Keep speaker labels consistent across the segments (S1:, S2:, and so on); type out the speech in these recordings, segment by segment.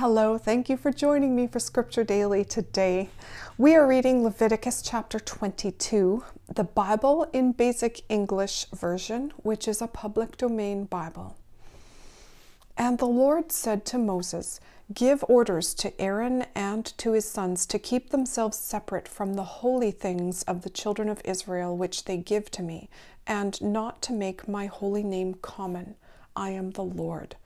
S1: Hello, thank you for joining me for Scripture Daily today. We are reading Leviticus chapter 22, the Bible in Basic English Version, which is a public domain Bible. And the Lord said to Moses, Give orders to Aaron and to his sons to keep themselves separate from the holy things of the children of Israel which they give to me, and not to make my holy name common. I am the Lord.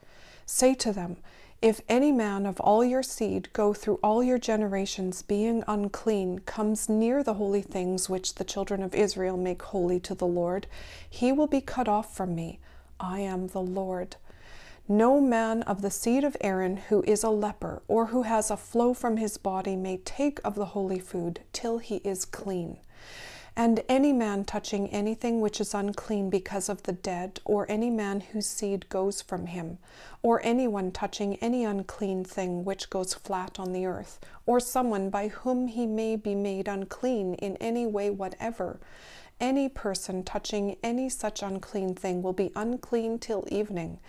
S1: Say to them, if any man of all your seed go through all your generations being unclean comes near the holy things which the children of Israel make holy to the Lord, he will be cut off from me. I am the Lord. No man of the seed of Aaron who is a leper or who has a flow from his body may take of the holy food till he is clean. And any man touching anything which is unclean because of the dead, or any man whose seed goes from him, or anyone touching any unclean thing which goes flat on the earth, or someone by whom he may be made unclean in any way whatever, any person touching any such unclean thing will be unclean till evening.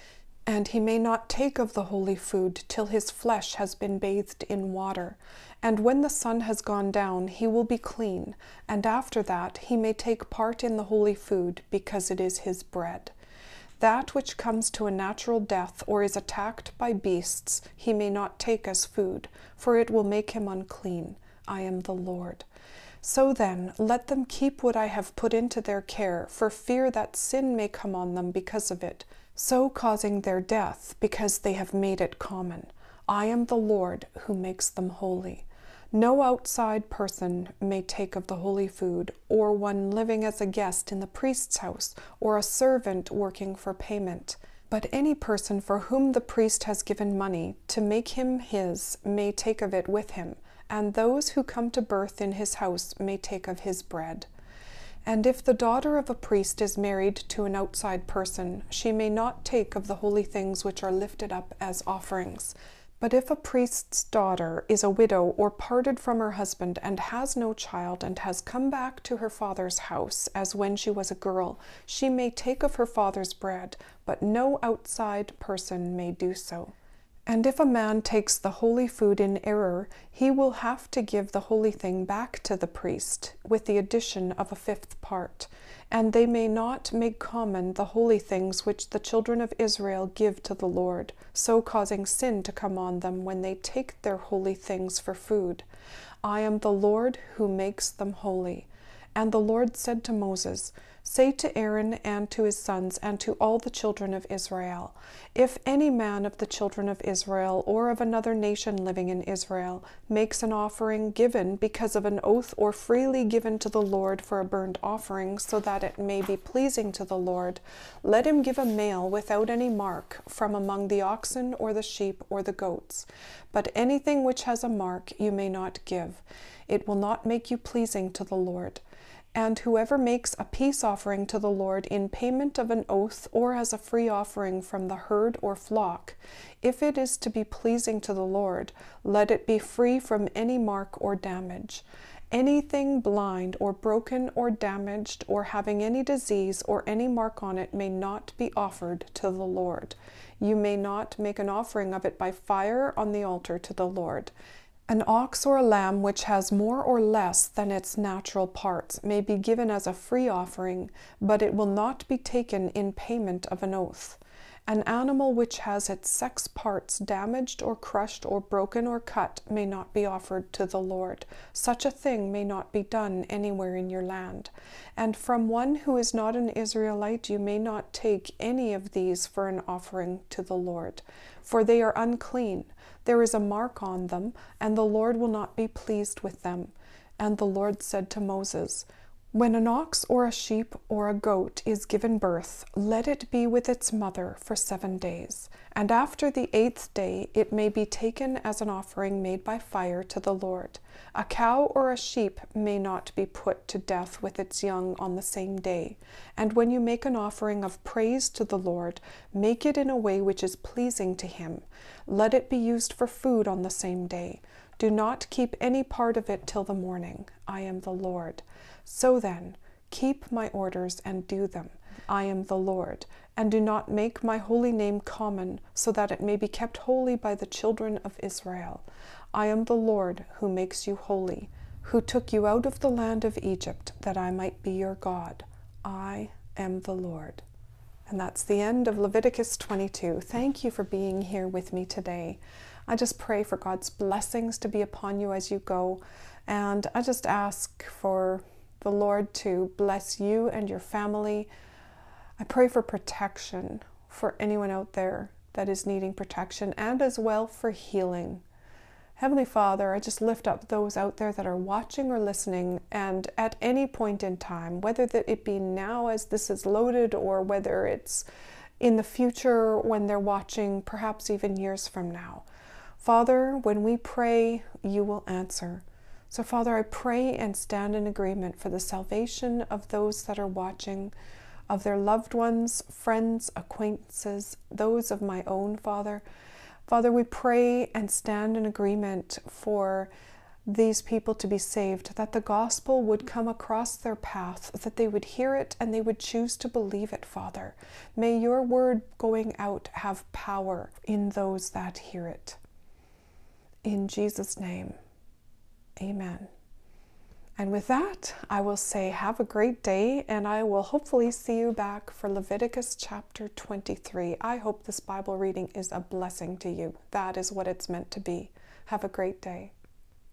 S1: And he may not take of the holy food till his flesh has been bathed in water. And when the sun has gone down, he will be clean, and after that he may take part in the holy food, because it is his bread. That which comes to a natural death or is attacked by beasts, he may not take as food, for it will make him unclean. I am the Lord. So then, let them keep what I have put into their care, for fear that sin may come on them because of it so causing their death, because they have made it common. I am the Lord who makes them holy. No outside person may take of the holy food, or one living as a guest in the priest's house, or a servant working for payment. But any person for whom the priest has given money to make him his may take of it with him, and those who come to birth in his house may take of his bread. And if the daughter of a priest is married to an outside person, she may not take of the holy things which are lifted up as offerings. But if a priest's daughter is a widow or parted from her husband and has no child and has come back to her father's house as when she was a girl, she may take of her father's bread, but no outside person may do so. And if a man takes the holy food in error, he will have to give the holy thing back to the priest, with the addition of a fifth part. And they may not make common the holy things which the children of Israel give to the Lord, so causing sin to come on them when they take their holy things for food. I am the Lord who makes them holy. And the Lord said to Moses, Say to Aaron and to his sons and to all the children of Israel, If any man of the children of Israel or of another nation living in Israel makes an offering given because of an oath or freely given to the Lord for a burnt offering, so that it may be pleasing to the Lord, let him give a male without any mark from among the oxen or the sheep or the goats. But anything which has a mark you may not give. It will not make you pleasing to the Lord. And whoever makes a peace offering to the Lord in payment of an oath or as a free offering from the herd or flock, if it is to be pleasing to the Lord, let it be free from any mark or damage. Anything blind or broken or damaged or having any disease or any mark on it may not be offered to the Lord. You may not make an offering of it by fire on the altar to the Lord. An ox or a lamb which has more or less than its natural parts may be given as a free offering, but it will not be taken in payment of an oath. An animal which has its sex parts damaged or crushed or broken or cut may not be offered to the Lord. Such a thing may not be done anywhere in your land. And from one who is not an Israelite you may not take any of these for an offering to the Lord, for they are unclean. There is a mark on them, and the Lord will not be pleased with them. And the Lord said to Moses, when an ox or a sheep or a goat is given birth, let it be with its mother for seven days, and after the eighth day it may be taken as an offering made by fire to the Lord. A cow or a sheep may not be put to death with its young on the same day. And when you make an offering of praise to the Lord, make it in a way which is pleasing to him. Let it be used for food on the same day. Do not keep any part of it till the morning. I am the Lord. So then, keep my orders and do them. I am the Lord, and do not make my holy name common, so that it may be kept holy by the children of Israel. I am the Lord who makes you holy, who took you out of the land of Egypt, that I might be your God. I am the Lord. And that's the end of Leviticus 22. Thank you for being here with me today. I just pray for God's blessings to be upon you as you go. And I just ask for the Lord to bless you and your family. I pray for protection for anyone out there that is needing protection and as well for healing. Heavenly Father, I just lift up those out there that are watching or listening, and at any point in time, whether that it be now as this is loaded or whether it's in the future when they're watching, perhaps even years from now. Father, when we pray, you will answer. So, Father, I pray and stand in agreement for the salvation of those that are watching, of their loved ones, friends, acquaintances, those of my own, Father. Father, we pray and stand in agreement for these people to be saved, that the gospel would come across their path, that they would hear it and they would choose to believe it, Father. May your word going out have power in those that hear it. In Jesus' name, amen. And with that, I will say, have a great day, and I will hopefully see you back for Leviticus chapter 23. I hope this Bible reading is a blessing to you. That is what it's meant to be. Have a great day.